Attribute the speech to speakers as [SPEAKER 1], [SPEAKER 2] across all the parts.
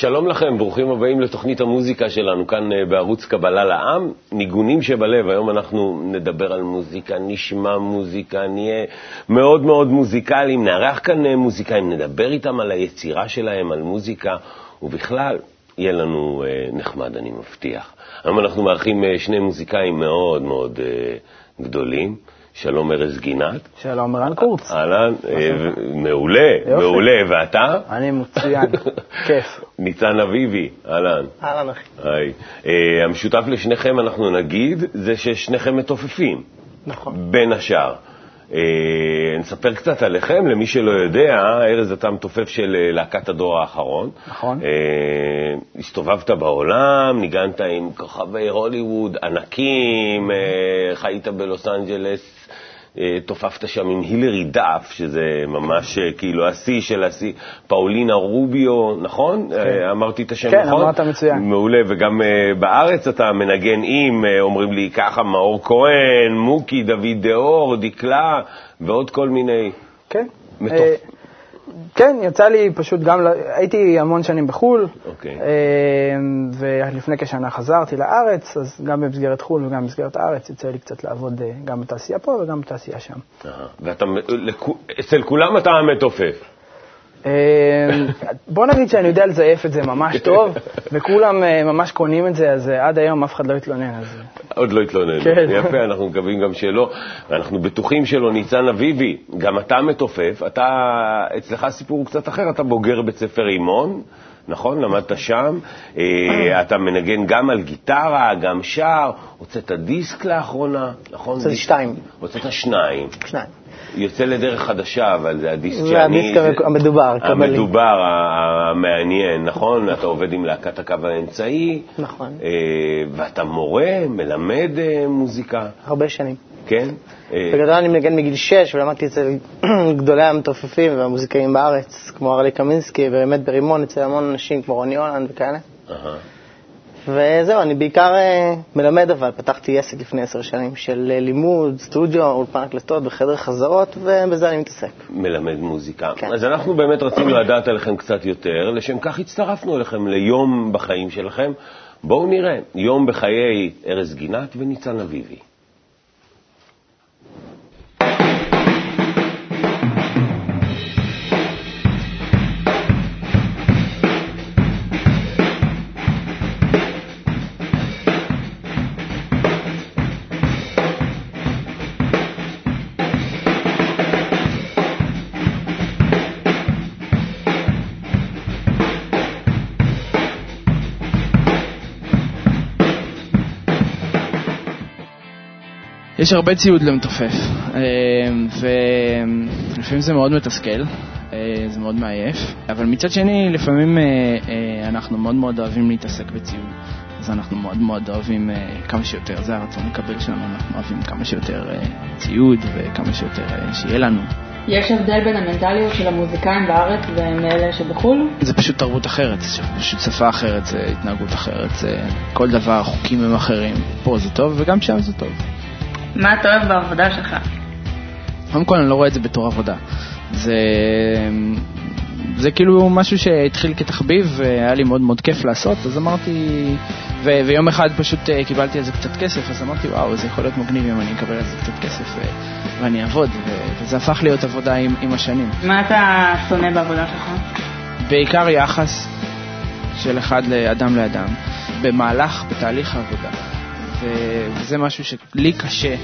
[SPEAKER 1] שלום לכם, ברוכים הבאים לתוכנית המוזיקה שלנו כאן אה, בערוץ קבלה לעם, ניגונים שבלב. היום אנחנו נדבר על מוזיקה, נשמע מוזיקה, נהיה מאוד מאוד מוזיקליים, נארח כאן אה, מוזיקאים, נדבר איתם על היצירה שלהם, על מוזיקה, ובכלל, יהיה לנו אה, נחמד, אני מבטיח. היום אנחנו מארחים שני מוזיקאים מאוד מאוד גדולים. שלום ארז גינת.
[SPEAKER 2] שלום ערן קורץ.
[SPEAKER 1] אהלן, אה, מעולה, מעולה. ואתה?
[SPEAKER 2] אני מצוין, כיף.
[SPEAKER 1] ניצן אביבי, אהלן.
[SPEAKER 2] אהלן אחי.
[SPEAKER 1] היי. אה, המשותף לשניכם, אנחנו נגיד, זה ששניכם מתופפים.
[SPEAKER 2] נכון.
[SPEAKER 1] בין השאר. אה, נספר קצת עליכם, למי שלא יודע, ארז, אתה מתופף של להקת הדור האחרון.
[SPEAKER 2] נכון.
[SPEAKER 1] הסתובבת בעולם, ניגנת עם כוכבי הוליווד ענקים, חיית בלוס אנג'לס, תופפת שם עם הילרי דאף, שזה ממש כאילו השיא של השיא, פאולינה רוביו, נכון? כן. אמרתי את השם
[SPEAKER 2] כן,
[SPEAKER 1] נכון?
[SPEAKER 2] כן, אמרת מצוין.
[SPEAKER 1] מעולה, וגם בארץ אתה מנגן עם, אומרים לי ככה, מאור כהן, מוקי, דוד דאור, דקלה, ועוד כל מיני...
[SPEAKER 2] כן.
[SPEAKER 1] מטופ...
[SPEAKER 2] כן, יצא לי פשוט גם, הייתי המון שנים בחו"ל,
[SPEAKER 1] אוקיי.
[SPEAKER 2] ולפני כשנה חזרתי לארץ, אז גם במסגרת חו"ל וגם במסגרת הארץ יצא לי קצת לעבוד גם בתעשייה פה וגם בתעשייה שם.
[SPEAKER 1] ואתה, אצל כולם אתה מתופף.
[SPEAKER 2] אה, בוא נגיד שאני יודע לזייף את זה ממש טוב, וכולם אה, ממש קונים את זה, אז אה, עד היום אף אחד לא התלונן. אז...
[SPEAKER 1] עוד לא התלונן.
[SPEAKER 2] כן.
[SPEAKER 1] יפה, אנחנו מקווים גם שלא, ואנחנו בטוחים שלא. ניצן אביבי, גם אתה מתופף, אתה, אצלך הסיפור הוא קצת אחר, אתה בוגר בית ספר רימון. נכון? למדת שם. אתה מנגן גם על גיטרה, גם שר. הוצאת דיסק לאחרונה, נכון?
[SPEAKER 2] הוצאת שתיים.
[SPEAKER 1] הוצאת שניים.
[SPEAKER 2] שניים.
[SPEAKER 1] יוצא לדרך חדשה, אבל זה הדיסק שאני...
[SPEAKER 2] זה הדיסק המדובר,
[SPEAKER 1] קבלי. המדובר, המעניין, נכון? אתה עובד עם להקת הקו האמצעי.
[SPEAKER 2] נכון.
[SPEAKER 1] אה, ואתה מורה, מלמד אה, מוזיקה.
[SPEAKER 2] הרבה שנים.
[SPEAKER 1] כן?
[SPEAKER 2] אה, בגדול אני מנגן מגיל 6, ולמדתי אצל גדולי המתופפים והמוזיקאים בארץ, כמו ארלי קמינסקי, ובאמת ברימון אצל המון אנשים כמו רוני הולנד וכאלה. וזהו, אני בעיקר אה, מלמד, אבל פתחתי עסק לפני עשר שנים של אה, לימוד, סטודיו, אולפן הקלטות וחדר חזרות, ובזה אני מתעסק.
[SPEAKER 1] מלמד מוזיקה.
[SPEAKER 2] כן.
[SPEAKER 1] אז אנחנו באמת רצינו לדעת עליכם קצת יותר, לשם כך הצטרפנו אליכם ליום בחיים שלכם. בואו נראה, יום בחיי ארז גינת וניצן אביבי.
[SPEAKER 2] יש הרבה ציוד למתופף, אה, ולפעמים זה מאוד מתסכל, אה, זה מאוד מעייף, אבל מצד שני, לפעמים אה, אנחנו מאוד מאוד אוהבים להתעסק בציוד, אז אנחנו מאוד מאוד אוהבים כמה שיותר, זה הרצון לקבל שלנו, אנחנו אוהבים כמה שיותר ציוד וכמה שיותר שיהיה לנו.
[SPEAKER 3] יש הבדל בין המנטליות של המוזיקאים בארץ ומאלה שבחו"ל?
[SPEAKER 2] זה פשוט תרבות אחרת, זה פשוט שפה אחרת, זה התנהגות אחרת, זה כל דבר, החוקים הם אחרים. פה זה טוב וגם שם זה טוב.
[SPEAKER 3] מה אתה אוהב בעבודה שלך?
[SPEAKER 2] קודם כל אני לא רואה את זה בתור עבודה. זה, זה כאילו משהו שהתחיל כתחביב והיה לי מאוד מאוד כיף לעשות, אז אמרתי, ו, ויום אחד פשוט אה, קיבלתי על זה קצת כסף, אז אמרתי, וואו, זה יכול להיות מגניב אם אני אקבל על זה קצת כסף ו, ואני אעבוד, ו, וזה הפך להיות עבודה עם, עם השנים.
[SPEAKER 3] מה אתה שונא בעבודה שלך?
[SPEAKER 2] בעיקר יחס של אחד לאדם לאדם, במהלך, בתהליך העבודה. וזה משהו שלי קשה אה,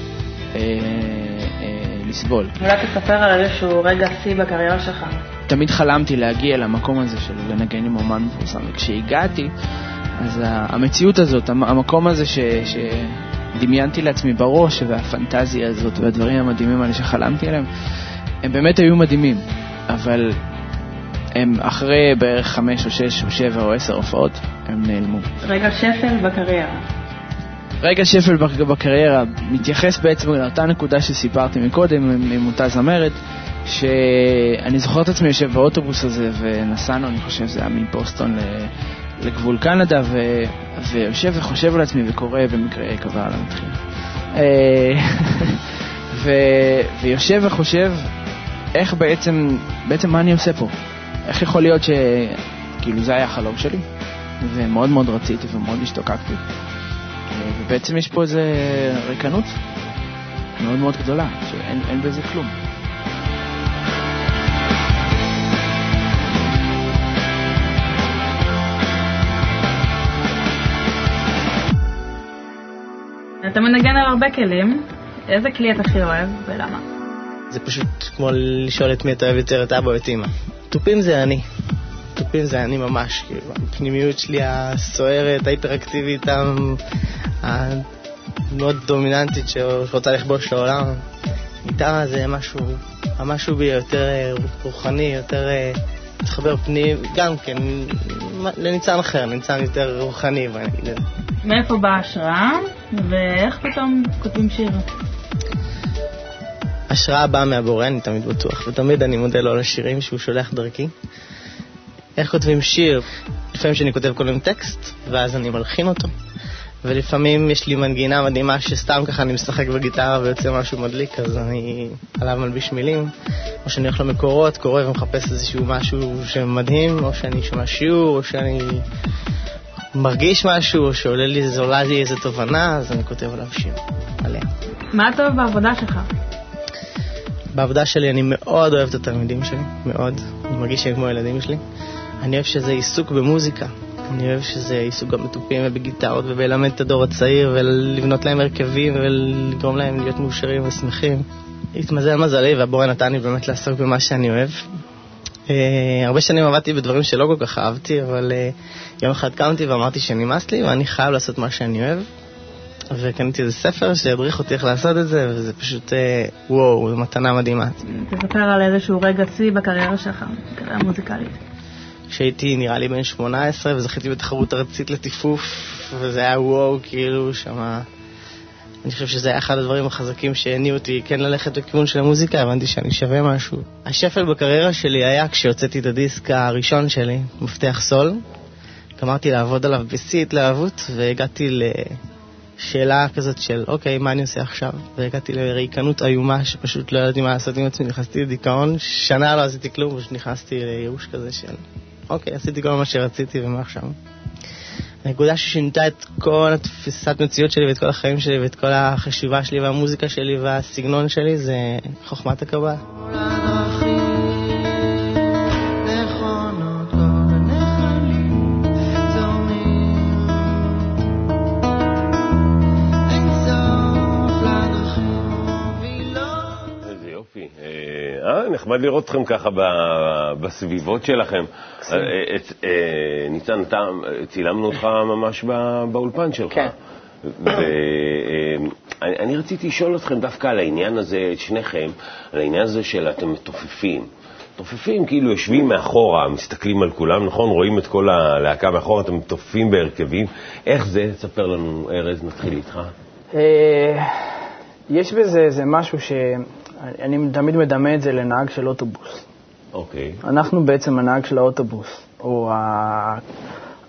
[SPEAKER 2] אה, לסבול.
[SPEAKER 3] אולי תספר על איזשהו רגע שיא בקריירה שלך.
[SPEAKER 2] תמיד חלמתי להגיע למקום הזה של לנגן עם אומן מפורסם, וכשהגעתי, אז המציאות הזאת, המקום הזה ש... שדמיינתי לעצמי בראש, והפנטזיה הזאת, והדברים המדהימים האלה שחלמתי עליהם, הם באמת היו מדהימים, אבל הם אחרי בערך חמש או שש או שבע או עשר הופעות, הם נעלמו.
[SPEAKER 3] רגע שפל בקריירה.
[SPEAKER 2] רגע שפל בקריירה מתייחס בעצם לאותה נקודה שסיפרתי מקודם עם, עם אותה זמרת, שאני זוכר את עצמי יושב באוטובוס הזה ונסענו, אני חושב שזה היה מבוסטון לגבול קנדה, ו, ויושב וחושב על עצמי וקורא במקרה קבע על המתחיל. אה, ו, ויושב וחושב איך בעצם, בעצם מה אני עושה פה? איך יכול להיות ש... כאילו זה היה החלום שלי, ומאוד מאוד רציתי ומאוד השתוקקתי. ובעצם יש פה איזה ריקנות מאוד מאוד גדולה, שאין בזה כלום.
[SPEAKER 3] אתה מנגן על הרבה כלים, איזה כלי אתה הכי אוהב ולמה?
[SPEAKER 4] זה פשוט כמו לשאול את מי אתה אוהב יותר, את אבא או את אמא. תופים זה אני. תופים זה אני ממש, כאילו, הפנימיות שלי הסוערת, ההיפראקטיבית, המאוד דומיננטית שרוצה לכבוש לעולם. גיטרה זה משהו, משהו בי יותר אה, רוחני, יותר אה, פנים, גם כן, לניצן אחר, ניצן יותר רוחני, בוא נגיד את זה.
[SPEAKER 3] מאיפה באה ההשראה, ואיך פתאום כותבים שיר?
[SPEAKER 4] השראה באה מהבורא, אני תמיד בטוח, ותמיד אני מודה לו על השירים שהוא שולח דרכי. איך כותבים שיר? לפעמים שאני כותב מיני טקסט, ואז אני מלחין אותו. ולפעמים יש לי מנגינה מדהימה שסתם ככה אני משחק בגיטרה ויוצא משהו מדליק, אז אני עליו מלביש מילים. או שאני הולך למקורות, קורא ומחפש איזשהו משהו שמדהים, או שאני שומע שיעור, או שאני מרגיש משהו, או שעולה לי, זולה לי איזה תובנה, אז אני כותב עליו שיר, עליה.
[SPEAKER 3] מה אתה אוהב בעבודה שלך?
[SPEAKER 4] בעבודה שלי אני מאוד אוהב את התלמידים שלי, מאוד. אני מרגיש שהם כמו הילדים שלי. אני אוהב שזה עיסוק במוזיקה. אני אוהב שזה עיסוק גם בתופים ובגיטרות ובלמד את הדור הצעיר ולבנות להם הרכבים ולגרום להם להיות מאושרים ושמחים. התמזל מזלי והבורא נתן לי באמת לעסוק במה שאני אוהב. Uh, הרבה שנים עבדתי בדברים שלא כל כך אהבתי, אבל uh, יום אחד קמתי ואמרתי שנמאס לי ואני חייב לעשות מה שאני אוהב. וקניתי איזה ספר שידריך אותי איך לעשות את זה, וזה פשוט, אה, וואו, זו מתנה מדהימה.
[SPEAKER 3] תספר על איזשהו רגע שיא בקריירה שלך, בקריירה מוזיקלית.
[SPEAKER 4] כשהייתי נראה לי בן 18 וזכיתי בתחרות ארצית לטיפוף, וזה היה וואו, כאילו, שמה... אני חושב שזה היה אחד הדברים החזקים שהניעו אותי כן ללכת לכיוון של המוזיקה, הבנתי שאני שווה משהו. השפל בקריירה שלי היה כשהוצאתי את הדיסק הראשון שלי, מפתח סול. גמרתי לעבוד עליו בשיא התלהבות, והגעתי לשאלה כזאת של, אוקיי, מה אני עושה עכשיו? והגעתי לריקנות איומה שפשוט לא ידעתי מה לעשות עם עצמי, נכנסתי לדיכאון, שנה לא עשיתי כלום, פשוט נכנסתי לייאוש כזה של... אוקיי, עשיתי כל מה שרציתי ומה עכשיו? הנקודה ששינתה את כל התפיסת מציאות שלי ואת כל החיים שלי ואת כל החשיבה שלי והמוזיקה שלי והסגנון שלי זה חוכמת הקבלה.
[SPEAKER 1] נחמד לראות אתכם ככה בסביבות שלכם. אה, אה, ניצן, אתה, צילמנו אותך ממש באולפן שלך.
[SPEAKER 4] כן.
[SPEAKER 1] ואני אה, רציתי לשאול אתכם דווקא על העניין הזה, את שניכם, על העניין הזה של אתם מתופפים. מתופפים כאילו יושבים מאחורה, מסתכלים על כולם, נכון? רואים את כל הלהקה מאחורה, אתם מתופפים בהרכבים. איך זה? תספר לנו, ארז, נתחיל איתך.
[SPEAKER 2] יש בזה איזה משהו ש... אני תמיד מדמה את זה לנהג של אוטובוס.
[SPEAKER 1] אוקיי.
[SPEAKER 2] Okay. אנחנו בעצם הנהג של האוטובוס, או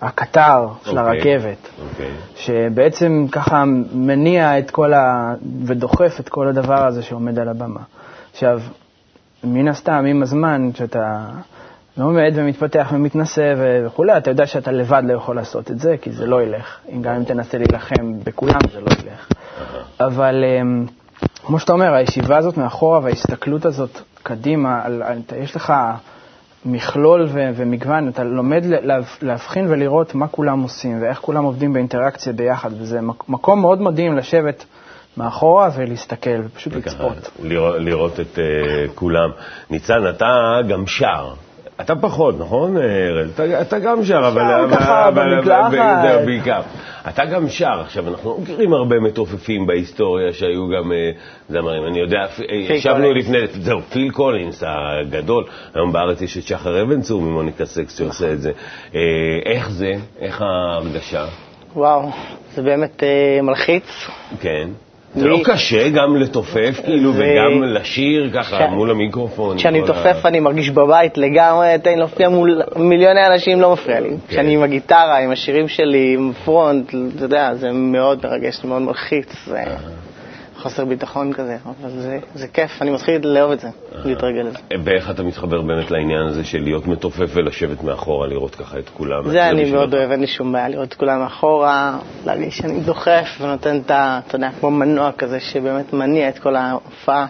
[SPEAKER 2] הקטר של okay. אוקיי. הרכבת, okay. אוקיי. שבעצם ככה מניע את כל ה... ודוחף את כל הדבר הזה שעומד על הבמה. עכשיו, מן הסתם, עם הזמן, שאתה לומד ומתפתח ומתנסה וכולי, אתה יודע שאתה לבד לא יכול לעשות את זה, כי זה לא ילך. גם אם תנסה להילחם בכולם, זה לא ילך. אבל... אמ, כמו שאתה אומר, הישיבה הזאת מאחורה וההסתכלות הזאת קדימה, על, על, יש לך מכלול ו, ומגוון, אתה לומד להבחין ולראות מה כולם עושים ואיך כולם עובדים באינטראקציה ביחד, וזה מקום מאוד מדהים לשבת מאחורה ולהסתכל ופשוט לצפות.
[SPEAKER 1] לראות, לראות את uh, כולם. ניצן, אתה גם שר. אתה פחות, נכון, ארז? אתה, אתה גם שר, אבל...
[SPEAKER 2] שר ככה במקלחת.
[SPEAKER 1] בעיקר. אתה גם שר. עכשיו, אנחנו לא מכירים הרבה מתופפים בהיסטוריה שהיו גם אה, זמרים. אני יודע, ישבנו לפני, זהו, פיל קולינס הגדול. היום בארץ יש את שחר אבן צור ממוניקה סקס שעושה את זה. אה, איך זה? איך ההרגשה?
[SPEAKER 4] וואו, זה באמת אה, מלחיץ.
[SPEAKER 1] כן. זה לא קשה גם לתופף, כאילו, וגם לשיר ככה מול המיקרופון?
[SPEAKER 4] כשאני מתופף אני מרגיש בבית לגמרי, תן לי להופיע מול מיליוני אנשים, לא מפריע לי. כן. כשאני עם הגיטרה, עם השירים שלי, עם front, אתה יודע, זה מאוד מרגש, מאוד מלחיץ. חוסר ביטחון כזה, אבל זה, זה כיף, אני מתחיל לאהוב את זה, להתרגל לזה.
[SPEAKER 1] ואיך אתה מתחבר באמת לעניין הזה של להיות מתופף ולשבת מאחורה, לראות ככה את כולם?
[SPEAKER 4] זה אני? מאוד אוהב, אין לי שום בעיה לראות את כולם מאחורה, להרגיש שאני דוחף ונותן את ה... אתה יודע, כמו מנוע כזה שבאמת מניע את כל ההופעה.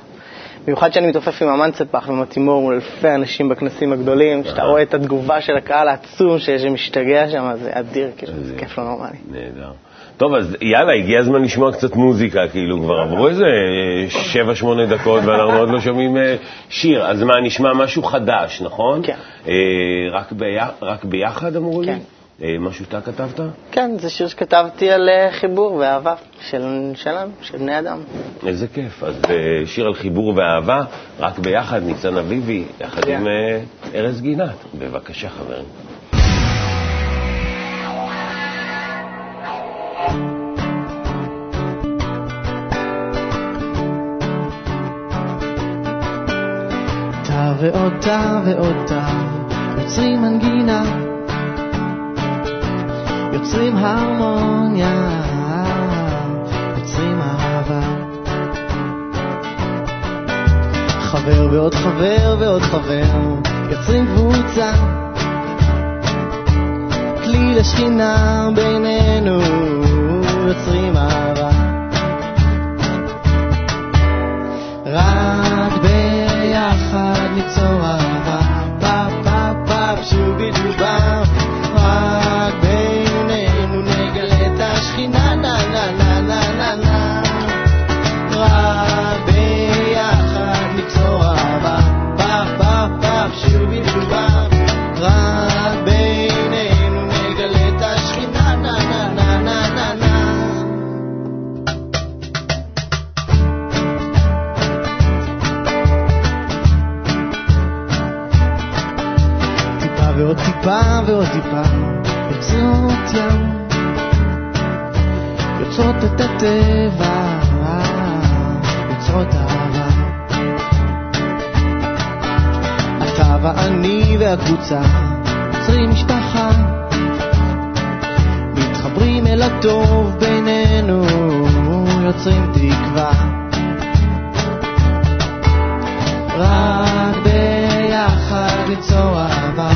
[SPEAKER 4] במיוחד שאני מתעופף עם המנצפח ועם התימור מול אלפי אנשים בכנסים הגדולים, שאתה רואה את התגובה של הקהל העצום שמשתגע שם, זה אדיר, כאילו, זה כיף לא נורמלי.
[SPEAKER 1] נהדר. טוב, אז יאללה, הגיע הזמן לשמוע קצת מוזיקה, כאילו, כבר עברו איזה שבע, שמונה דקות ואנחנו עוד לא שומעים אה, שיר. אז מה, נשמע משהו חדש, נכון?
[SPEAKER 4] כן.
[SPEAKER 1] אה, רק, בי... רק ביחד אמרו לי?
[SPEAKER 4] כן.
[SPEAKER 1] אה, משהו אתה כתבת?
[SPEAKER 4] כן, זה שיר שכתבתי על אה, חיבור ואהבה של, שלנו, של בני אדם.
[SPEAKER 1] איזה כיף. אז אה, שיר על חיבור ואהבה, רק ביחד, ניצן אביבי, יחד
[SPEAKER 2] כן.
[SPEAKER 1] עם אה, ארז גינת. בבקשה, חברים.
[SPEAKER 5] ועוד תא, יוצרים מנגינה, יוצרים הרמוניה, יוצרים אהבה. חבר ועוד חבר ועוד חבר, יוצרים קבוצה, כלי לשכינה בינינו, יוצרים אהבה. ואני והקבוצה יוצרים משפחה. מתחברים אל הטוב בינינו יוצרים תקווה. רק ביחד ליצור אהבה,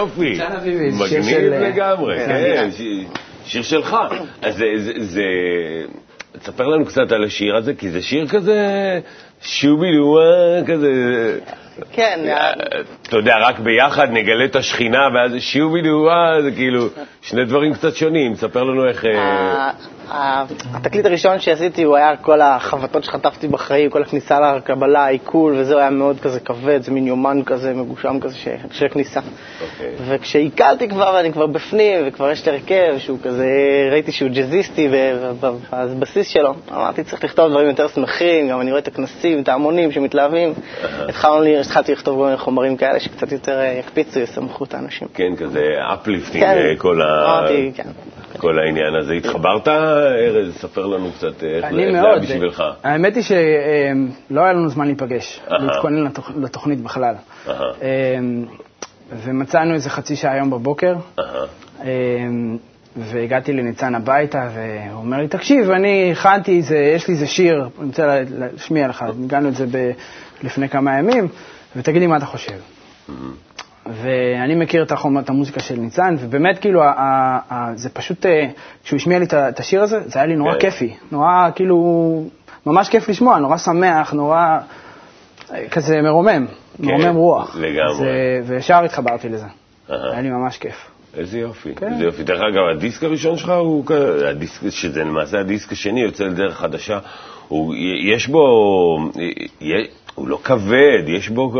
[SPEAKER 1] יופי.
[SPEAKER 2] ניצן אביבי, זה שיר
[SPEAKER 1] מגניב
[SPEAKER 2] של-
[SPEAKER 1] לגמרי,
[SPEAKER 4] כן,
[SPEAKER 1] כן, ש- שיר שלך. אז זה. תספר לנו קצת על השיר הזה, כי זה שיר כזה שובי דואה, כזה...
[SPEAKER 4] כן,
[SPEAKER 1] אה, אתה יודע, רק ביחד נגלה את השכינה, ואז שובי דואה, זה כאילו שני דברים קצת שונים. ספר לנו איך... אה,
[SPEAKER 4] התקליט הראשון שעשיתי הוא היה כל החבטות שחטפתי בחיים, כל הכניסה לקבלה, העיכול, וזה היה מאוד כזה כבד, זה מין יומן כזה, מגושם כזה של כניסה.
[SPEAKER 1] אוקיי.
[SPEAKER 4] וכשעיכלתי כבר ואני כבר בפנים, וכבר יש לי הרכב שהוא כזה, ראיתי שהוא ג'אזיסטי בבסיס שלו, אמרתי צריך לכתוב דברים יותר שמחים, גם אני רואה את הכנסים, את ההמונים שמתלהבים. התחלתי לכתוב כל חומרים כאלה שקצת יותר אה, יקפיצו, ישמחו את האנשים.
[SPEAKER 1] כן, כזה uplifting,
[SPEAKER 4] כן,
[SPEAKER 1] כל ה...
[SPEAKER 4] אמרתי, כן.
[SPEAKER 1] כל העניין הזה. התחברת, ארז? ספר לנו קצת איך זה. היה בשבילך.
[SPEAKER 2] האמת היא שלא היה לנו זמן להיפגש. להתכונן לתוכ- לתוכנית בכלל. אמ, ומצאנו איזה חצי שעה היום בבוקר. אמ,
[SPEAKER 6] והגעתי לניצן הביתה, והוא אומר לי, תקשיב, אני הכנתי איזה, יש לי איזה שיר, אני רוצה לה- להשמיע לך, ניגענו את זה לפני כמה ימים, ותגיד לי מה אתה חושב. ואני מכיר את, החומר, את המוזיקה של ניצן, ובאמת, כאילו, ה, ה, ה, זה פשוט, אה, כשהוא השמיע לי את השיר הזה, זה היה לי נורא
[SPEAKER 1] כן.
[SPEAKER 6] כיפי. נורא, כאילו, ממש כיף לשמוע, נורא שמח, נורא, אה, כזה מרומם, מרומם רוח.
[SPEAKER 1] כן, לגמרי.
[SPEAKER 6] זה, וישר התחברתי לזה.
[SPEAKER 1] אהה.
[SPEAKER 6] היה לי ממש כיף.
[SPEAKER 1] איזה יופי,
[SPEAKER 6] כן.
[SPEAKER 1] איזה יופי. דרך אגב, הדיסק הראשון שלך הוא, כ- הדיסק, שזה למעשה הדיסק השני, יוצא לדרך חדשה, הוא, יש בו, הוא לא כבד, יש בו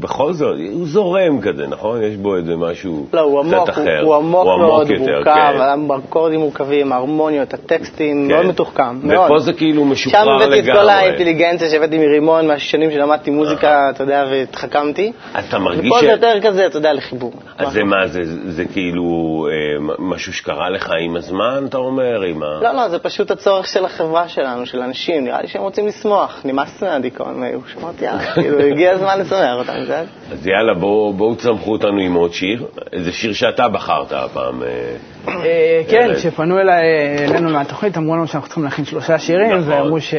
[SPEAKER 1] בכל זאת, הוא זורם כזה, נכון? יש בו איזה משהו
[SPEAKER 4] לא, הוא
[SPEAKER 1] קצת
[SPEAKER 4] עמוק, הוא,
[SPEAKER 1] אחר.
[SPEAKER 4] הוא עמוק מאוד,
[SPEAKER 1] יותר,
[SPEAKER 4] מורכב,
[SPEAKER 1] כן.
[SPEAKER 4] האקורדים מורכבים, ההרמוניות, הטקסטים,
[SPEAKER 1] כן.
[SPEAKER 4] מאוד מתוחכם, מאוד.
[SPEAKER 1] ופה זה כאילו משוחרר
[SPEAKER 4] שם
[SPEAKER 1] לגמרי.
[SPEAKER 4] הבאתי את כל האינטליגנציה שהבאתי מרימון מהשנים שלמדתי מוזיקה, אתה יודע, והתחכמתי.
[SPEAKER 1] אתה מרגיש
[SPEAKER 4] ופה
[SPEAKER 1] ש...
[SPEAKER 4] זה יותר כזה, אתה יודע, לחיבור.
[SPEAKER 1] אז זה מה, זה, זה כאילו אה, משהו שקרה לך עם הזמן, אתה אומר? עם ה...
[SPEAKER 4] לא, לא, זה פשוט הצורך של החברה שלנו, של אנשים, נראה לי שהם רוצים לשמוח, נמאס מהדיכאון מהייאוש, אמרתי, יאללה, כאילו, הגיע הזמן לשמח אותם, זה...
[SPEAKER 1] אז יאללה, בואו בוא צמחו אותנו עם עוד שיר. איזה שיר שאתה בחרת הפעם. אה,
[SPEAKER 6] אה, כן. כשפנו אליי, אלינו מהתוכנית, אמרו לנו שאנחנו צריכים להכין שלושה שירים,
[SPEAKER 1] נכון.
[SPEAKER 6] ואמרו ש...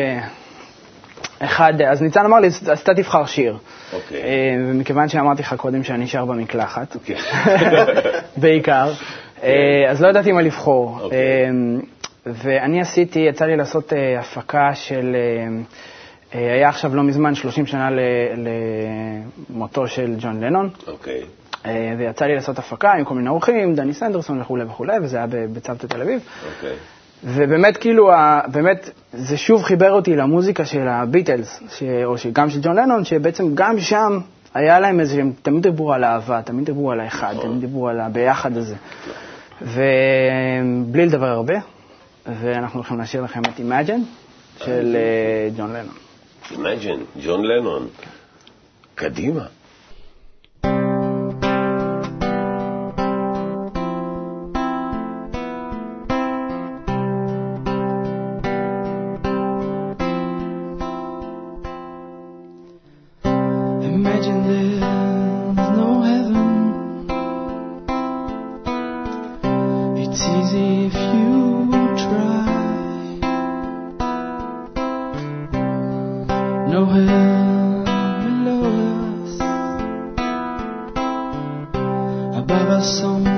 [SPEAKER 6] אחד, אז ניצן אמר לי, אז אתה תבחר שיר.
[SPEAKER 1] אוקיי.
[SPEAKER 6] אה, ומכיוון שאמרתי לך קודם שאני שר במקלחת,
[SPEAKER 1] כן.
[SPEAKER 6] בעיקר, אה, אז לא ידעתי מה לבחור.
[SPEAKER 1] אוקיי.
[SPEAKER 6] אה, ואני עשיתי, יצא לי לעשות אה, הפקה של, אה, אה, היה עכשיו לא מזמן 30 שנה למותו של ג'ון לנון.
[SPEAKER 1] אוקיי.
[SPEAKER 6] אה, ויצא לי לעשות הפקה עם כל מיני אורחים, דני סנדרסון וכולי וכולי, וזה היה בצוותא תל אביב.
[SPEAKER 1] אוקיי.
[SPEAKER 6] ובאמת, כאילו, באמת, זה שוב חיבר אותי למוזיקה של הביטלס, ש... או גם של ג'ון לנון, שבעצם גם שם היה להם איזה, הם תמיד דיברו על אהבה, תמיד דיברו על האחד, תמיד דיברו על הביחד הזה. ובלי לדבר הרבה, ואנחנו הולכים להשאיר לכם את Imagine של אה, ג'ון לנון.
[SPEAKER 1] Imagine, ג'ון לנון. קדימה.
[SPEAKER 7] No hell. Above us only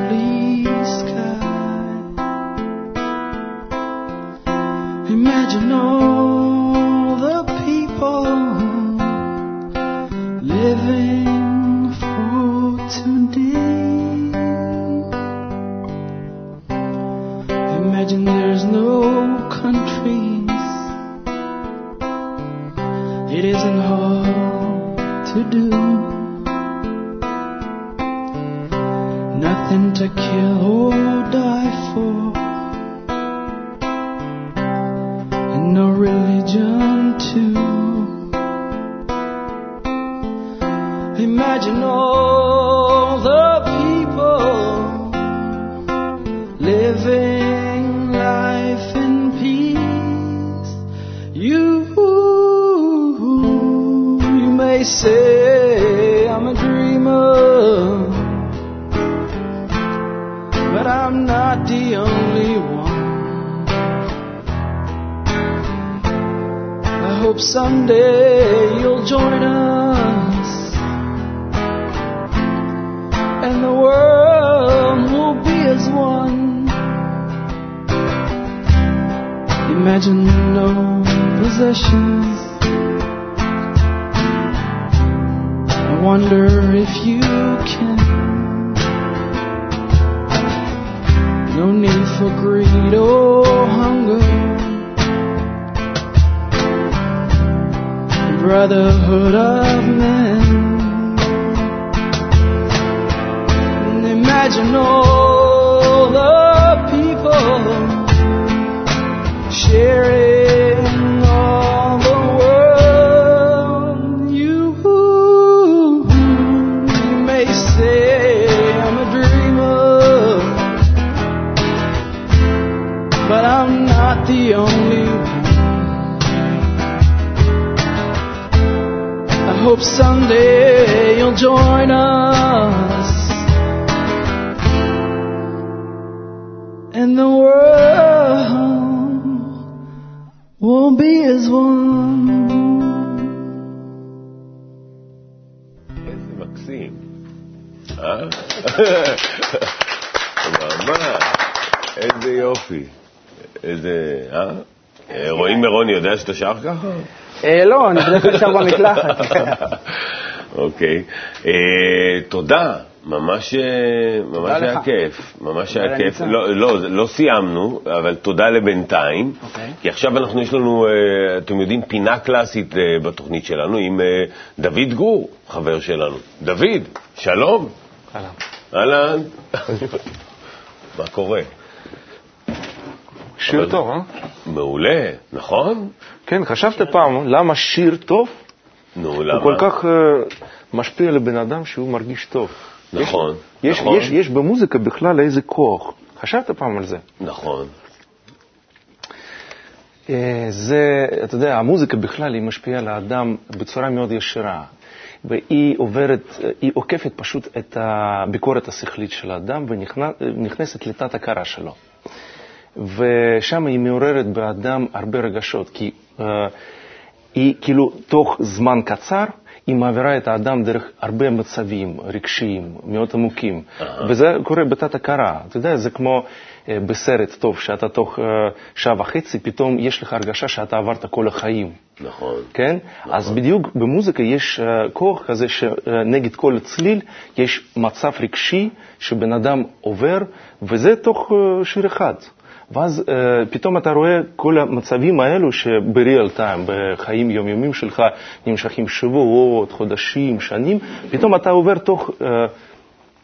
[SPEAKER 7] you'll join us and the world will be as one. Imagine no possessions. I wonder if you can. No need for greed or hunger. Brotherhood of men. And imagine all the people sharing hope someday you'll join us. And
[SPEAKER 5] the world won't be as one.
[SPEAKER 1] איזה מקסים. אה? ממש, איזה יופי. איזה, אה? אה? רועי מירון יודע שאתה שר ככה?
[SPEAKER 6] אה, לא, אני בדרך כלל שר במקלחת.
[SPEAKER 1] אוקיי. אה, תודה. ממש, אה, ממש היה
[SPEAKER 6] לך.
[SPEAKER 1] כיף, ממש היה כיף. לא, לא, לא סיימנו, אבל תודה לבינתיים.
[SPEAKER 6] אוקיי.
[SPEAKER 1] כי עכשיו אנחנו, יש לנו, אתם יודעים, פינה קלאסית בתוכנית שלנו עם דוד גור, חבר שלנו. דוד, שלום.
[SPEAKER 8] אהלן.
[SPEAKER 1] אהלן. מה קורה?
[SPEAKER 8] שיר טוב, אה?
[SPEAKER 1] מעולה, נכון?
[SPEAKER 8] כן, חשבת פעם למה שיר טוב
[SPEAKER 1] נו, למה?
[SPEAKER 8] הוא כל כך אה, משפיע לבן אדם שהוא מרגיש טוב.
[SPEAKER 1] נכון,
[SPEAKER 8] יש,
[SPEAKER 1] נכון.
[SPEAKER 8] יש, יש במוזיקה בכלל איזה כוח. חשבת פעם על זה?
[SPEAKER 1] נכון.
[SPEAKER 8] אה, זה, אתה יודע, המוזיקה בכלל היא משפיעה על האדם בצורה מאוד ישירה. והיא עוברת, אה, היא עוקפת פשוט את הביקורת השכלית של האדם ונכנסת לתת הכרה שלו. ושם היא מעוררת באדם הרבה רגשות, כי uh, היא כאילו תוך זמן קצר, היא מעבירה את האדם דרך הרבה מצבים רגשיים מאוד עמוקים, וזה קורה בתת הכרה. אתה יודע, זה כמו uh, בסרט טוב, שאתה תוך uh, שעה וחצי, פתאום יש לך הרגשה שאתה עברת כל החיים.
[SPEAKER 1] נכון.
[SPEAKER 8] כן? אז בדיוק במוזיקה יש uh, כוח כזה שנגד כל צליל יש מצב רגשי שבן אדם עובר, וזה תוך uh, שיר אחד. ואז uh, פתאום אתה רואה כל המצבים האלו שבריאל טיים, בחיים יומיומיים שלך, נמשכים שבועות, חודשים, שנים, פתאום אתה עובר תוך uh,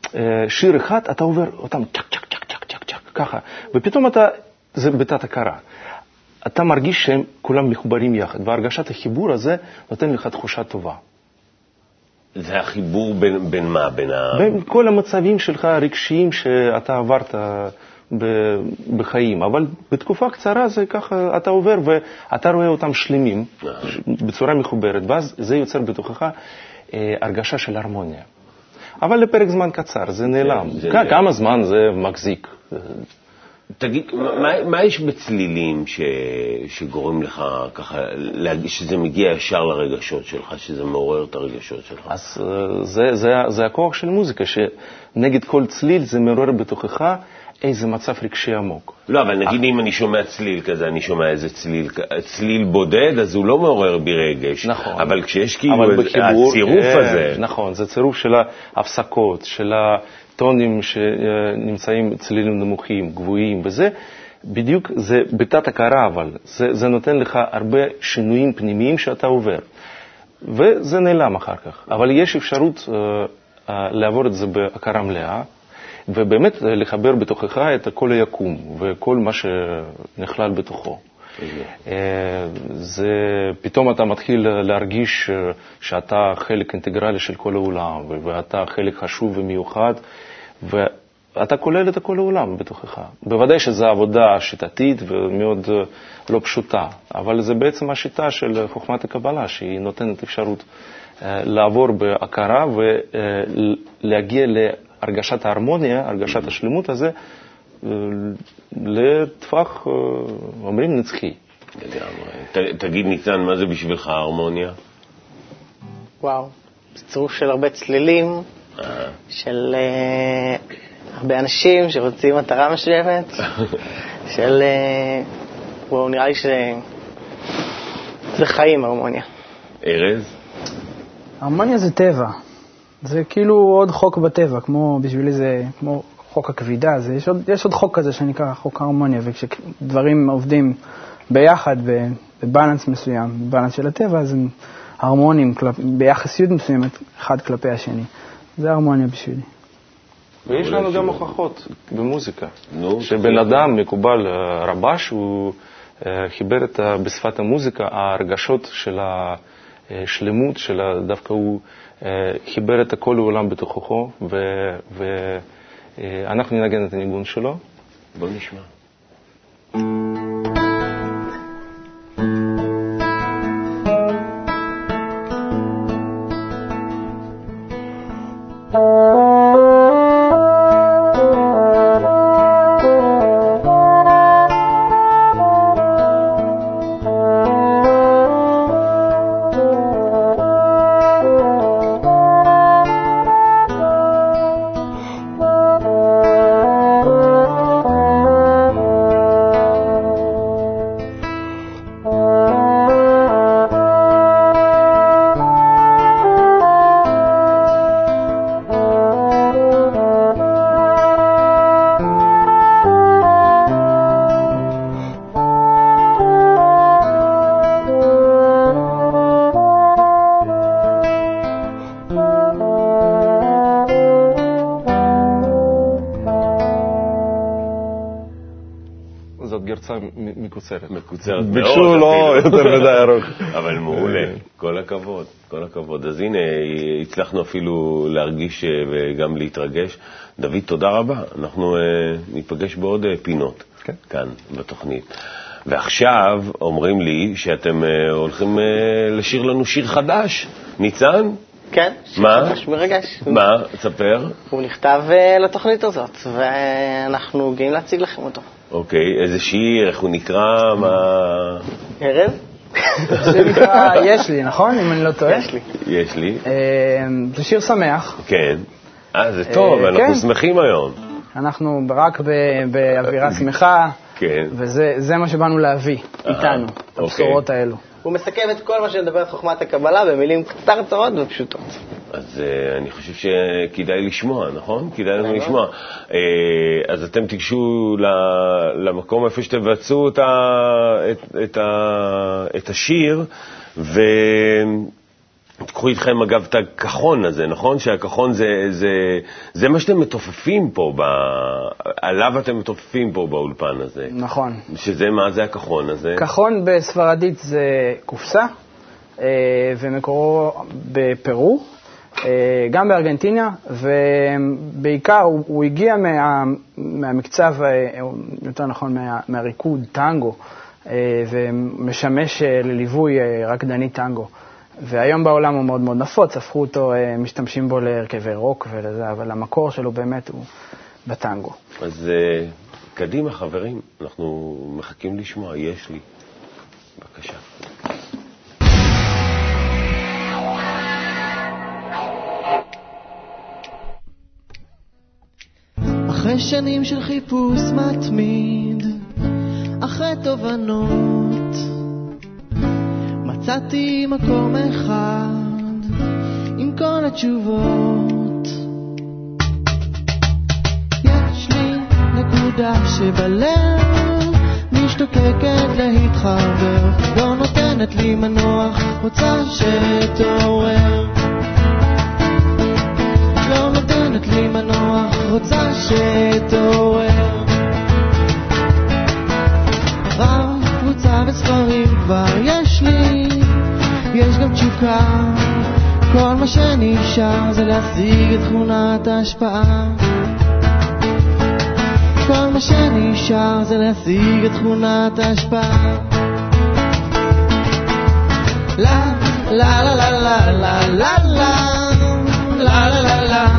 [SPEAKER 8] uh, שיר אחד, אתה עובר אותם צ'ק צ'ק צ'ק צ'ק צ'ק צ'ק ככה, ופתאום אתה, זה בתת הכרה. אתה מרגיש שהם כולם מחוברים יחד, והרגשת החיבור הזה נותן לך תחושה טובה.
[SPEAKER 1] זה החיבור בין, בין מה? בין ה...
[SPEAKER 8] בין כל המצבים שלך הרגשיים שאתה עברת בחיים, אבל בתקופה קצרה זה ככה, אתה עובר ואתה רואה אותם שלמים, בצורה מחוברת, ואז זה יוצר בתוכך אה, הרגשה של הרמוניה. אבל לפרק זמן קצר, זה נעלם.
[SPEAKER 1] זה
[SPEAKER 8] כ-
[SPEAKER 1] נעלם.
[SPEAKER 8] כמה זמן זה מחזיק?
[SPEAKER 1] תגיד, מה, מה יש בצלילים ש, שגורם לך ככה, להרגיש שזה מגיע ישר לרגשות שלך, שזה מעורר את הרגשות שלך?
[SPEAKER 8] אז אה, זה, זה, זה הכוח של מוזיקה, שנגד כל צליל זה מעורר בתוכך איזה מצב רגשי עמוק.
[SPEAKER 1] לא, אבל נגיד אם אני שומע צליל כזה, אני שומע איזה צליל, צליל בודד, אז הוא לא מעורר בי רגש.
[SPEAKER 8] נכון.
[SPEAKER 1] אבל כשיש כאילו
[SPEAKER 8] אבל בחיבור,
[SPEAKER 1] הצירוף
[SPEAKER 8] כן,
[SPEAKER 1] הזה,
[SPEAKER 8] נכון, זה צירוף של ההפסקות, של הטונים שנמצאים צלילים נמוכים, גבוהים, וזה בדיוק, זה בתת הכרה אבל, זה, זה נותן לך הרבה שינויים פנימיים שאתה עובר, וזה נעלם אחר כך. אבל יש אפשרות אה, אה, לעבור את זה בהכרה מלאה, ובאמת אה, לחבר בתוכך את כל היקום וכל מה שנכלל בתוכו. אה, זה, פתאום אתה מתחיל להרגיש אה, שאתה חלק אינטגרלי של כל העולם, ואתה חלק חשוב ומיוחד, ואתה כולל את כל העולם בתוכך. בוודאי שזו עבודה שיטתית ומאוד לא פשוטה, אבל זה בעצם השיטה של חוכמת הקבלה, שהיא נותנת אפשרות לעבור בהכרה ולהגיע להרגשת ההרמוניה, הרגשת השלמות הזה, אה, לטווח, אה, אומרים, נצחי.
[SPEAKER 1] לגמרי. תגיד ניצן, מה זה בשבילך ההרמוניה?
[SPEAKER 4] וואו, זה צירוף של הרבה צלילים,
[SPEAKER 1] אה,
[SPEAKER 4] של הרבה אנשים שרוצים מטרה מסוימת, של... וואו, נראה לי שזה... זה חיים, הרמוניה.
[SPEAKER 1] ארז?
[SPEAKER 6] הרמוניה זה טבע. זה כאילו עוד חוק בטבע, כמו בשבילי זה כמו חוק הכבידה, זה, יש, עוד, יש עוד חוק כזה שנקרא חוק ההרמוניה, וכשדברים עובדים ביחד בבלנס מסוים, בבלנס של הטבע, אז הם הרמוניים כלפ, ביחסיות מסוימת אחד כלפי השני. זה הרמוניה בשבילי.
[SPEAKER 8] ויש לנו גם הוכחות במוזיקה, שבן אדם מקובל, אה, רבש, הוא אה, חיבר את, ה- בשפת המוזיקה ההרגשות של השלמות, של דווקא הוא אה, חיבר את כל העולם בתוכו, ואנחנו ננגן את הניגון שלו.
[SPEAKER 1] בוא נשמע.
[SPEAKER 8] מקוצרת
[SPEAKER 1] מאוד
[SPEAKER 8] ביקשו לא. יותר מדי ארוך.
[SPEAKER 1] אבל מעולה,
[SPEAKER 8] אה.
[SPEAKER 1] כל הכבוד, כל הכבוד. אז הנה, הצלחנו אפילו להרגיש אה, וגם להתרגש. דוד, תודה רבה. אנחנו אה, ניפגש בעוד פינות
[SPEAKER 8] כן.
[SPEAKER 1] כאן בתוכנית. ועכשיו אומרים לי שאתם הולכים לשיר לנו שיר חדש. ניצן? מה?
[SPEAKER 4] ממש מרגש.
[SPEAKER 1] מה? תספר.
[SPEAKER 4] הוא נכתב אה, לתוכנית הזאת, ואנחנו גאים להציג לכם אותו.
[SPEAKER 1] אוקיי, איזה שיר, איך הוא נקרא, מה...
[SPEAKER 4] ארז?
[SPEAKER 6] זה נקרא יש לי, נכון? אם אני לא טועה.
[SPEAKER 4] יש לי.
[SPEAKER 1] יש לי.
[SPEAKER 6] אה, זה שיר שמח.
[SPEAKER 1] כן. אה, זה טוב,
[SPEAKER 6] אה,
[SPEAKER 1] אנחנו
[SPEAKER 6] כן.
[SPEAKER 1] שמחים היום.
[SPEAKER 6] אנחנו רק באווירה שמחה,
[SPEAKER 1] כן.
[SPEAKER 6] וזה זה מה שבאנו להביא איתנו,
[SPEAKER 1] אוקיי.
[SPEAKER 6] הבשורות האלו.
[SPEAKER 4] הוא מסכם את כל מה שמדבר על חוכמת הקבלה במילים קצרצרות ופשוטות.
[SPEAKER 1] אז uh, אני חושב שכדאי לשמוע, נכון? כדאי לנו. לשמוע. Uh, אז אתם תיגשו למקום איפה שתבצעו את, ה- את, את, ה- את השיר, ותיקחו איתכם אגב את הכחון הזה, נכון? שהכחון זה, זה, זה מה שאתם מתופפים פה, ב, עליו אתם מתופפים פה באולפן הזה.
[SPEAKER 6] נכון.
[SPEAKER 1] שזה, מה זה הכחון הזה?
[SPEAKER 6] כחון בספרדית זה קופסה, אה, ומקורו בפרו, גם בארגנטינה, ובעיקר הוא, הוא הגיע מה, מהמקצב, אה, יותר נכון, מה, מהריקוד טנגו, אה, ומשמש אה, לליווי אה, רקדני טנגו. והיום בעולם הוא מאוד מאוד נפוץ, הפכו אותו, אה, משתמשים בו להרכבי רוק ולזה, אבל המקור שלו באמת הוא בטנגו.
[SPEAKER 1] אז קדימה, חברים, אנחנו מחכים לשמוע, יש לי. בבקשה.
[SPEAKER 5] אחרי שנים של חיפוש מתמיד, אחרי תובנות, מצאתי מקום אחד עם כל התשובות. יש לי נקודה שבלב משתוקקת להתחבר, לא נותנת לי מנוח, רוצה שתעורר. נותנת לי מנוח, רוצה שתעורר. רב קבוצה וספרים כבר יש לי, יש גם תשוקה. כל מה שנשאר זה להשיג את תכונת ההשפעה. כל מה שנשאר זה להשיג את תכונת ההשפעה. לה, לה לה לה לה לה לה לה La la la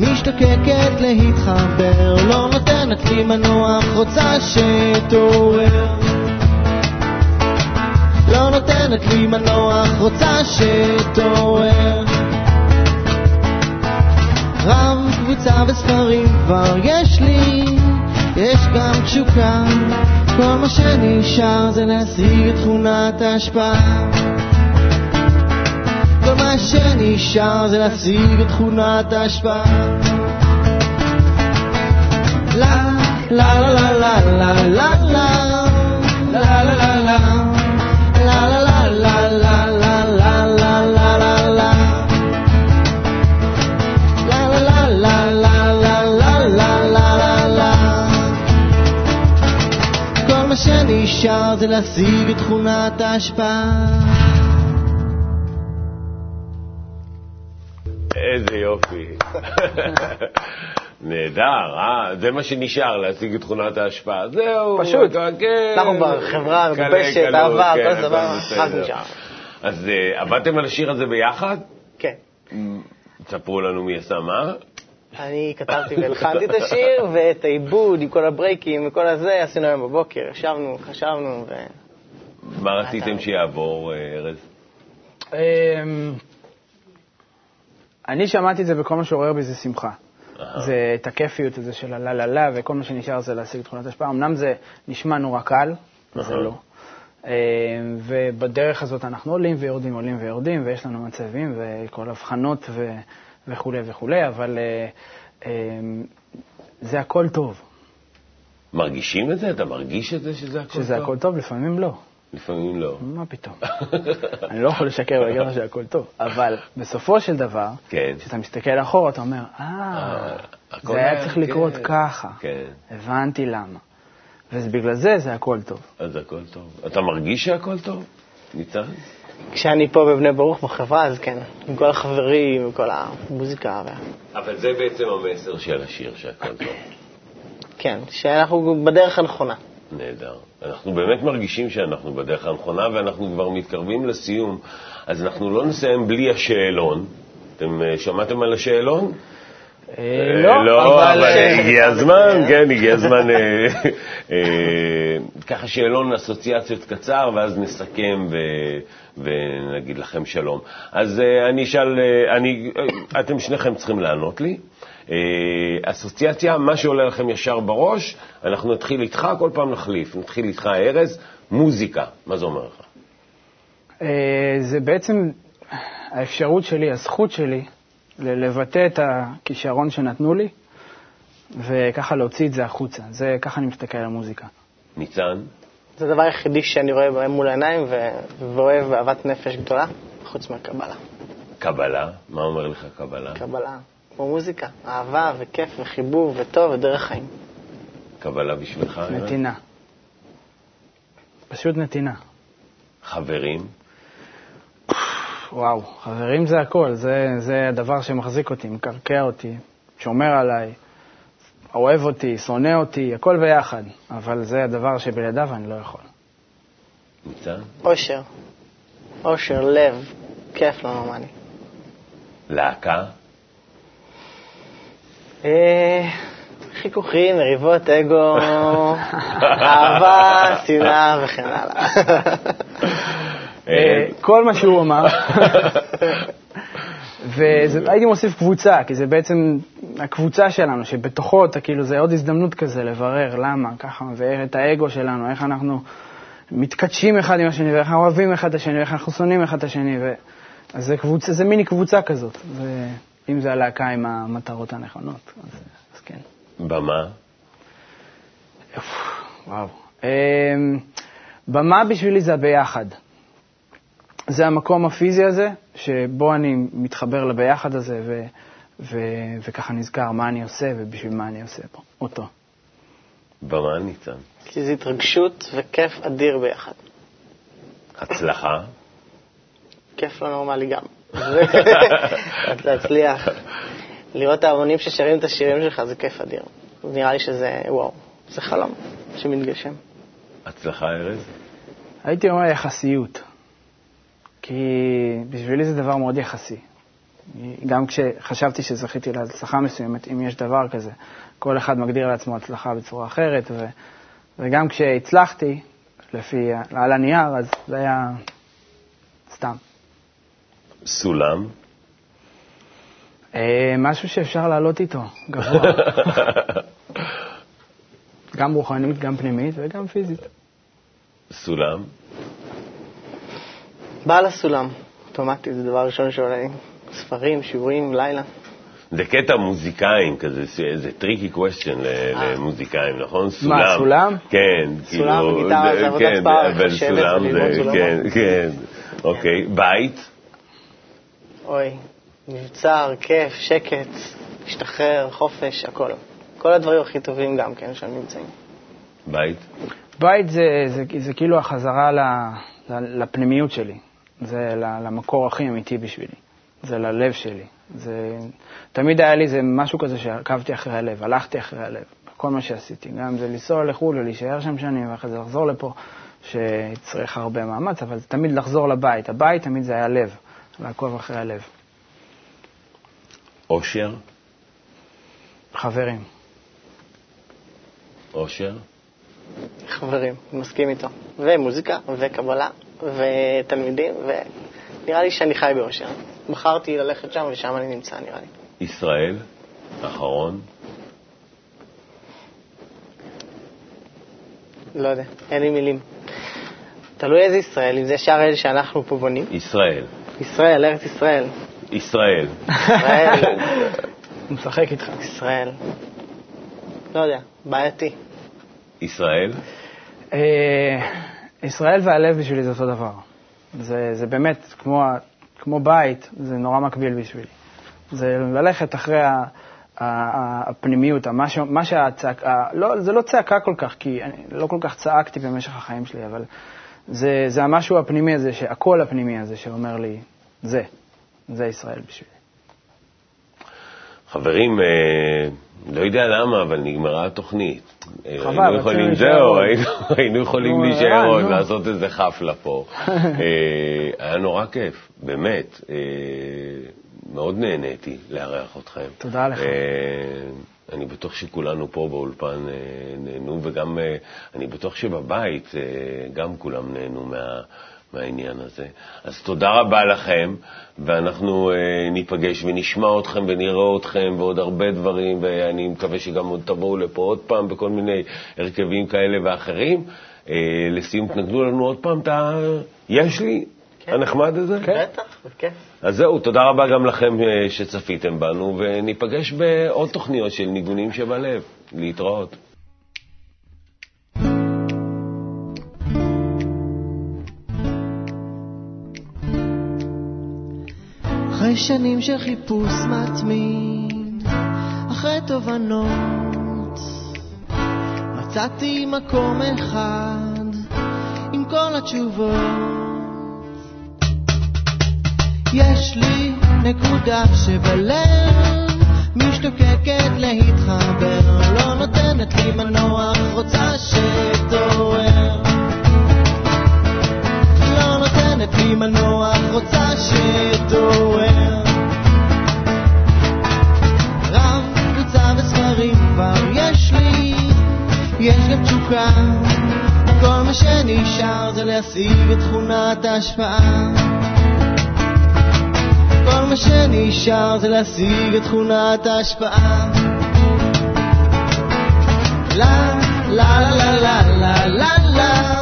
[SPEAKER 5] משתוקקת להתחבר, לא נותנת לי מנוח, רוצה שתעורר. לא נותנת לי מנוח, רוצה שתעורר. רב קבוצה וספרים כבר יש לי, יש גם תשוקה, כל מה שנשאר זה להשיג את תכונת ההשפעה. כל מה שנשאר זה להשיג את תכונת ההשפעה. לה, לה לה לה לה לה לה לה לה לה לה לה לה לה לה לה לה
[SPEAKER 1] איזה יופי. נהדר, אה? זה מה שנשאר, להשיג את תכונת ההשפעה. זהו.
[SPEAKER 6] פשוט.
[SPEAKER 1] כן.
[SPEAKER 4] אנחנו בחברה
[SPEAKER 1] קלה,
[SPEAKER 4] מגובשת,
[SPEAKER 1] קלות,
[SPEAKER 4] אהבה,
[SPEAKER 1] כן,
[SPEAKER 4] כל דבר. רק נשאר.
[SPEAKER 1] אז אה, עבדתם על השיר הזה ביחד?
[SPEAKER 4] כן.
[SPEAKER 1] תספרו לנו מי עשה מה.
[SPEAKER 4] אני כתבתי והלחנתי את השיר, ואת העיבוד עם כל הברייקים וכל הזה עשינו היום בבוקר. ישבנו, חשבנו, ו...
[SPEAKER 1] מה רציתם שיעבור, אה, ארז?
[SPEAKER 6] אני שמעתי את זה בכל מה שעורר בי זה שמחה. זה את הכיפיות הזה של הלה לה לה, וכל מה שנשאר זה להשיג תכונת השפעה. אמנם זה נשמע נורא קל, זה
[SPEAKER 1] אהה.
[SPEAKER 6] לא. אה, ובדרך הזאת אנחנו עולים ויורדים, עולים ויורדים, ויש לנו מצבים וכל הבחנות ו- וכולי וכולי, אבל אה, אה, זה הכל טוב.
[SPEAKER 1] מרגישים את זה? אתה מרגיש את זה שזה הכל
[SPEAKER 6] שזה
[SPEAKER 1] טוב?
[SPEAKER 6] הכל טוב, לפעמים לא.
[SPEAKER 1] לפעמים לא.
[SPEAKER 6] מה פתאום? אני לא יכול לשקר ולהגיד לך שהכל טוב, אבל בסופו של דבר,
[SPEAKER 1] כן.
[SPEAKER 6] כשאתה מסתכל אחורה, אתה אומר, אה,
[SPEAKER 1] אה,
[SPEAKER 6] זה היה צריך לקרות
[SPEAKER 1] כן,
[SPEAKER 6] ככה.
[SPEAKER 1] כן.
[SPEAKER 6] הבנתי למה. ובגלל זה זה הכל טוב.
[SPEAKER 1] אז הכל טוב. אתה מרגיש שהכל טוב? ניצן?
[SPEAKER 4] כשאני פה בבני ברוך בחברה, אז כן, עם כל החברים, עם כל המוזיקה, ו...
[SPEAKER 1] אבל זה בעצם המסר של השיר, שהכל טוב.
[SPEAKER 4] כן, שאנחנו בדרך הנכונה.
[SPEAKER 1] נהדר. אנחנו באמת מרגישים שאנחנו בדרך הנכונה, ואנחנו כבר מתקרבים לסיום, אז אנחנו לא נסיים בלי השאלון. אתם אה, שמעתם על השאלון?
[SPEAKER 6] אה,
[SPEAKER 1] אה, לא, אבל
[SPEAKER 6] אה,
[SPEAKER 1] הגיע הזמן, כן, הגיע הזמן. ככה שאלון אסוציאציות קצר, ואז נסכם ונגיד לכם שלום. אז אני אשאל, אתם שניכם צריכים לענות לי. אה, אסוציאציה, מה שעולה לכם ישר בראש, אנחנו נתחיל איתך, כל פעם נחליף. נתחיל איתך, ארז, מוזיקה, מה זה אומר לך?
[SPEAKER 6] אה, זה בעצם האפשרות שלי, הזכות שלי, לבטא את הכישרון שנתנו לי, וככה להוציא את זה החוצה. זה, ככה אני מסתכל על המוזיקה.
[SPEAKER 1] ניצן?
[SPEAKER 4] זה הדבר היחידי שאני רואה בהם מול העיניים. ואוהב באהבת נפש גדולה, חוץ מהקבלה.
[SPEAKER 1] קבלה, מה אומר לך קבלה?
[SPEAKER 4] קבלה, כמו מוזיקה, אהבה וכיף וחיבור וטוב ודרך חיים.
[SPEAKER 1] קבלה בשבילך?
[SPEAKER 6] נתינה. פשוט נתינה.
[SPEAKER 1] חברים?
[SPEAKER 6] וואו, חברים זה הכל, זה, זה הדבר שמחזיק אותי, מקרקע אותי, שומר עליי, אוהב אותי, שונא אותי, הכל ביחד. אבל זה הדבר שבלעדיו אני לא יכול.
[SPEAKER 1] ניצן?
[SPEAKER 4] אושר, אושר, לב, כיף לא נורמלי.
[SPEAKER 1] להקה?
[SPEAKER 4] אה, חיכוכים, מריבות, אגו, אהבה, שנאה וכן הלאה.
[SPEAKER 6] אה, כל מה שהוא אמר. והייתי מוסיף קבוצה, כי זה בעצם הקבוצה שלנו, שבתוכו אתה כאילו, זה עוד הזדמנות כזה לברר למה, ככה, ואת האגו שלנו, איך אנחנו מתקדשים אחד עם השני, ואיך אנחנו אוהבים אחד את השני, ואיך אנחנו שונאים אחד את השני. ו... אז זה, קבוצה, זה מיני קבוצה כזאת, זה, אם זה הלהקה עם המטרות הנכונות, אז, אז כן.
[SPEAKER 1] במה?
[SPEAKER 6] וואו. אמ, במה בשבילי זה הביחד. זה המקום הפיזי הזה, שבו אני מתחבר לביחד הזה, ו, ו, וככה נזכר מה אני עושה ובשביל מה אני עושה פה, אותו.
[SPEAKER 1] במה ניצן?
[SPEAKER 4] כי זו התרגשות וכיף אדיר ביחד.
[SPEAKER 1] הצלחה?
[SPEAKER 4] כיף לא נורמלי גם. להצליח. לראות את ההמונים ששרים את השירים שלך זה כיף אדיר. נראה לי שזה, וואו, זה חלום שמתגשם.
[SPEAKER 1] הצלחה, ארז?
[SPEAKER 6] הייתי אומר יחסיות, כי בשבילי זה דבר מאוד יחסי. גם כשחשבתי שזכיתי להצלחה מסוימת, אם יש דבר כזה, כל אחד מגדיר לעצמו הצלחה בצורה אחרת, ו, וגם כשהצלחתי, לפי, על הנייר, אז זה היה סתם.
[SPEAKER 1] סולם?
[SPEAKER 6] אה, משהו שאפשר לעלות איתו, גבוה. גם רוחנית, גם פנימית וגם פיזית.
[SPEAKER 1] סולם?
[SPEAKER 4] בעל הסולם, אוטומטית, זה דבר ראשון שעולה לי. ספרים, שיעורים, לילה.
[SPEAKER 1] זה קטע מוזיקאים כזה, זה tricky question למוזיקאים, נכון? סולם.
[SPEAKER 6] סולם?
[SPEAKER 1] כן.
[SPEAKER 4] סולם
[SPEAKER 1] כאילו,
[SPEAKER 4] וגיטרה זה עבודת
[SPEAKER 1] כן,
[SPEAKER 4] פרך,
[SPEAKER 1] אבל
[SPEAKER 4] לשבת
[SPEAKER 1] סולם
[SPEAKER 4] סולמות.
[SPEAKER 1] כן, כן. אוקיי, בית?
[SPEAKER 4] אוי, מבצר, כיף, שקט, להשתחרר, חופש, הכל. כל הדברים הכי טובים גם כן שם נמצאים.
[SPEAKER 1] בית?
[SPEAKER 6] בית זה, זה, זה כאילו החזרה ל, ל, לפנימיות שלי, זה ל- למקור הכי אמיתי בשבילי, זה ללב שלי. זה, תמיד היה לי זה משהו כזה שעקבתי אחרי הלב, הלכתי אחרי הלב, כל מה שעשיתי, גם אם זה לנסוע לחו"ל ולהישאר שם שנים ואחרי זה לחזור לפה, שצריך הרבה מאמץ, אבל זה תמיד לחזור לבית. הבית תמיד זה היה לב, לעקוב אחרי הלב.
[SPEAKER 1] אושר?
[SPEAKER 6] חברים.
[SPEAKER 1] אושר?
[SPEAKER 4] חברים, מסכים איתו. ומוזיקה, וקבלה, ותלמידים, ונראה לי שאני חי באושר. בחרתי ללכת שם ושם אני נמצא, נראה לי.
[SPEAKER 1] ישראל? אחרון.
[SPEAKER 4] לא יודע, אין לי מילים. תלוי איזה ישראל, אם זה שאר אלה שאנחנו פה בונים.
[SPEAKER 1] ישראל.
[SPEAKER 4] ישראל, ארץ ישראל.
[SPEAKER 1] ישראל.
[SPEAKER 4] ישראל,
[SPEAKER 6] הוא משחק איתך.
[SPEAKER 4] ישראל. לא יודע, בעייתי.
[SPEAKER 1] ישראל?
[SPEAKER 6] אה, ישראל והלב בשבילי זה אותו דבר. זה, זה באמת כמו, כמו בית, זה נורא מקביל בשבילי. זה ללכת אחרי ה, ה, ה, הפנימיות, מה, ש, מה שהצעקה, לא, זה לא צעקה כל כך, כי אני לא כל כך צעקתי במשך החיים שלי, אבל זה, זה המשהו הפנימי הזה, הקול הפנימי הזה שאומר לי, זה, זה ישראל בשבילי.
[SPEAKER 1] חברים, אה, לא יודע למה, אבל נגמרה התוכנית. אה,
[SPEAKER 6] חבל,
[SPEAKER 1] היינו יכולים, זהו. היינו, יכולים להישאר עוד. לעשות איזה חפלה פה. אה, היה נורא כיף, באמת. אה, מאוד נהניתי לארח אתכם.
[SPEAKER 6] תודה לך.
[SPEAKER 1] אני בטוח שכולנו פה באולפן אה, נהנו, וגם אה, אני בטוח שבבית אה, גם כולם נהנו מה, מהעניין הזה. אז תודה רבה לכם, ואנחנו אה, ניפגש ונשמע אתכם ונראה אתכם ועוד הרבה דברים, ואני מקווה שגם עוד תבואו לפה עוד פעם בכל מיני הרכבים כאלה ואחרים. אה, לסיום, תנגנו לנו עוד פעם את ה... יש לי? הנחמד הזה?
[SPEAKER 4] בטח, בכיף.
[SPEAKER 1] אז זהו, תודה רבה גם לכם אה, שצפיתם בנו, וניפגש בעוד תוכניות של ניגונים שבלב. להתראות.
[SPEAKER 5] אחרי שנים של חיפוש מתמיד, אחרי תובנות, מצאתי מקום אחד עם כל התשובות. יש לי נקודה שבלב משתוקקת להתחבר, לא נותנת לי מנוח, רוצה שתעורר. לא נותנת לי מנוח, רוצה שתעורר. רב קבוצה וספרים כבר יש לי, יש גם תשוקה. כל מה שנשאר זה להשיג את תכונת ההשפעה. כל מה שנשאר זה להשיג את תכונת ההשפעה. לה, לה, לה, לה, לה, לה, לה.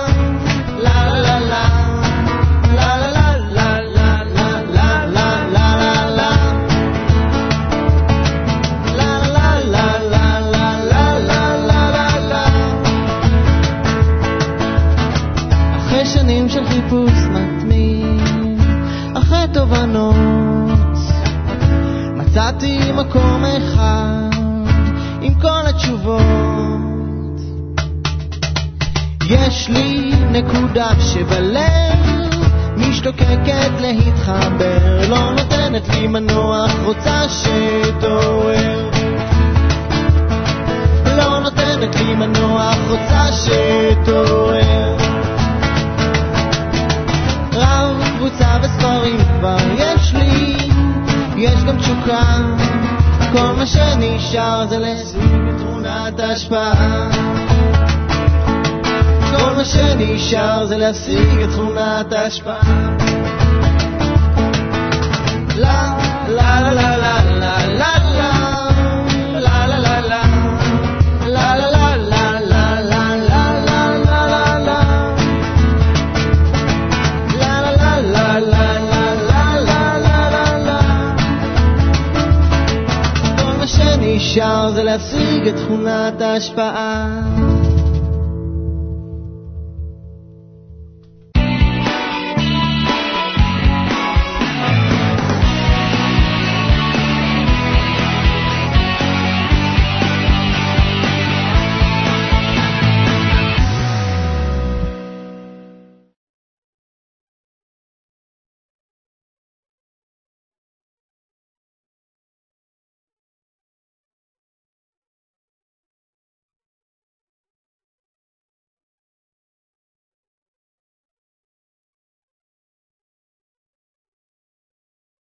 [SPEAKER 5] אחרי שנים של חיפוש מתמיד, אחרי תובנות מצאתי מקום אחד עם כל התשובות. יש לי נקודה שבלב משתוקקת להתחבר, לא נותנת לי מנוח, רוצה שתעורר. לא נותנת לי מנוח, רוצה שתעורר. רב, קבוצה וספרים כבר כאן כל מה שנשאר זה להזמין תמונת השפעה כל מה שנשאר זה להשיג את תכונת ההשפעה. לה, לה, לה, לה, לה, לה. אפשר זה להפסיק את תכונת ההשפעה.